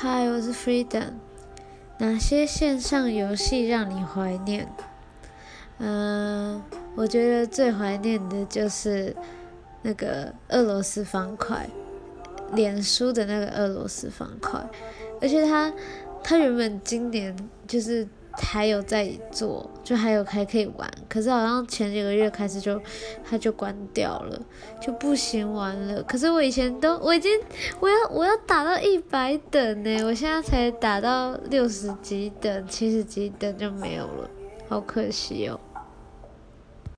嗨，我是 Freedom。哪些线上游戏让你怀念？嗯，我觉得最怀念的就是那个俄罗斯方块，脸书的那个俄罗斯方块，而且它它原本今年就是。还有在做，就还有还可以玩，可是好像前几个月开始就，它就关掉了，就不行玩了。可是我以前都，我已经我要我要打到一百等呢，我现在才打到六十级等、七十级等就没有了，好可惜哦。